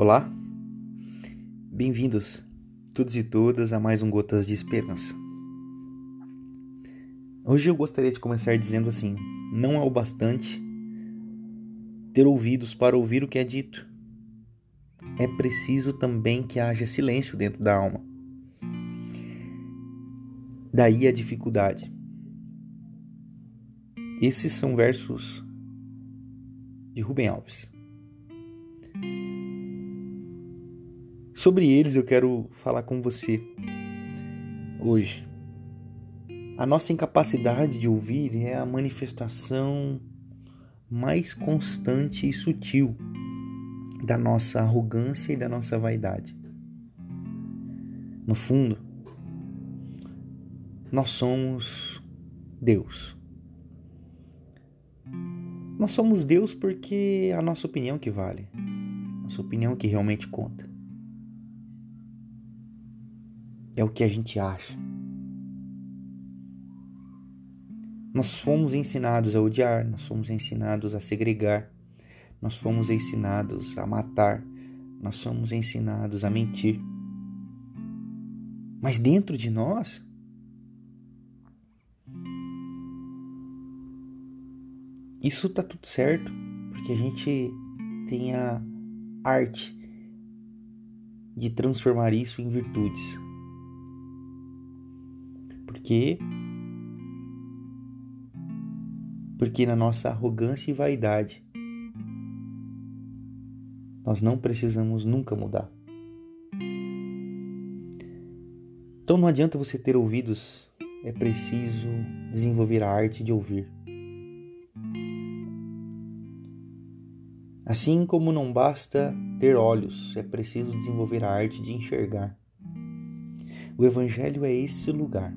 Olá, bem-vindos todos e todas a mais um Gotas de Esperança. Hoje eu gostaria de começar dizendo assim: não é o bastante ter ouvidos para ouvir o que é dito, é preciso também que haja silêncio dentro da alma. Daí a dificuldade. Esses são versos de Rubem Alves. Sobre eles eu quero falar com você hoje. A nossa incapacidade de ouvir é a manifestação mais constante e sutil da nossa arrogância e da nossa vaidade. No fundo, nós somos Deus. Nós somos Deus porque é a nossa opinião que vale, nossa opinião que realmente conta. É o que a gente acha. Nós fomos ensinados a odiar, nós fomos ensinados a segregar, nós fomos ensinados a matar, nós fomos ensinados a mentir. Mas dentro de nós, isso tá tudo certo, porque a gente tem a arte de transformar isso em virtudes. Por quê? Porque na nossa arrogância e vaidade, nós não precisamos nunca mudar. Então não adianta você ter ouvidos, é preciso desenvolver a arte de ouvir. Assim como não basta ter olhos, é preciso desenvolver a arte de enxergar. O Evangelho é esse lugar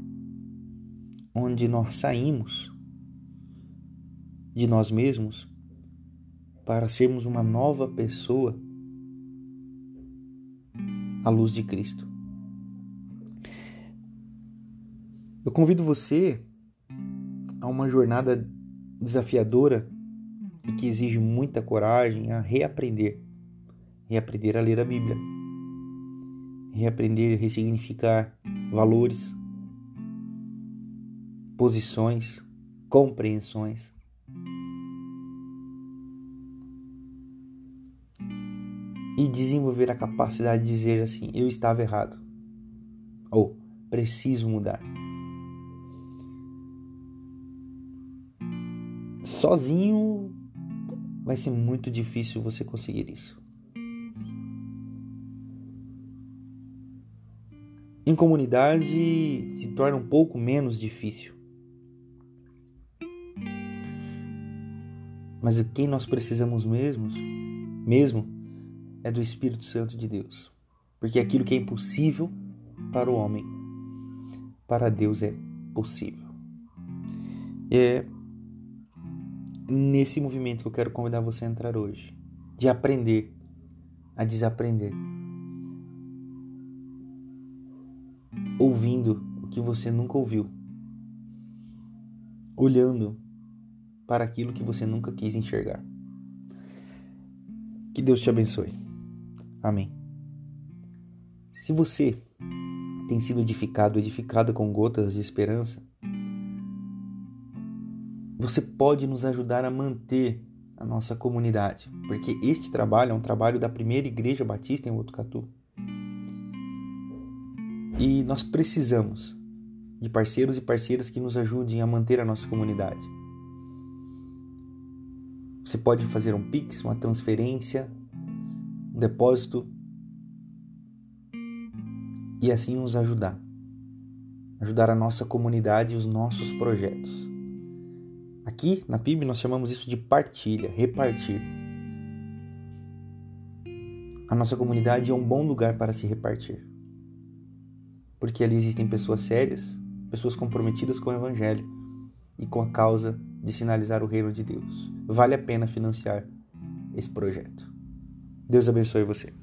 onde nós saímos de nós mesmos para sermos uma nova pessoa à luz de Cristo. Eu convido você a uma jornada desafiadora e que exige muita coragem a reaprender, reaprender a ler a Bíblia, reaprender a ressignificar valores, posições, compreensões. E desenvolver a capacidade de dizer assim: eu estava errado. Ou preciso mudar. Sozinho vai ser muito difícil você conseguir isso. Em comunidade se torna um pouco menos difícil. Mas o que nós precisamos mesmo, mesmo é do Espírito Santo de Deus. Porque aquilo que é impossível para o homem, para Deus é possível. É nesse movimento que eu quero convidar você a entrar hoje, de aprender a desaprender. Ouvindo o que você nunca ouviu. Olhando para aquilo que você nunca quis enxergar. Que Deus te abençoe. Amém. Se você tem sido edificado, edificado com gotas de esperança, você pode nos ajudar a manter a nossa comunidade, porque este trabalho é um trabalho da primeira igreja batista em Botucatu. E nós precisamos de parceiros e parceiras que nos ajudem a manter a nossa comunidade. Você pode fazer um Pix, uma transferência, um depósito e assim nos ajudar. Ajudar a nossa comunidade e os nossos projetos. Aqui na PIB nós chamamos isso de partilha, repartir. A nossa comunidade é um bom lugar para se repartir. Porque ali existem pessoas sérias, pessoas comprometidas com o Evangelho e com a causa de sinalizar o reino de Deus. Vale a pena financiar esse projeto. Deus abençoe você.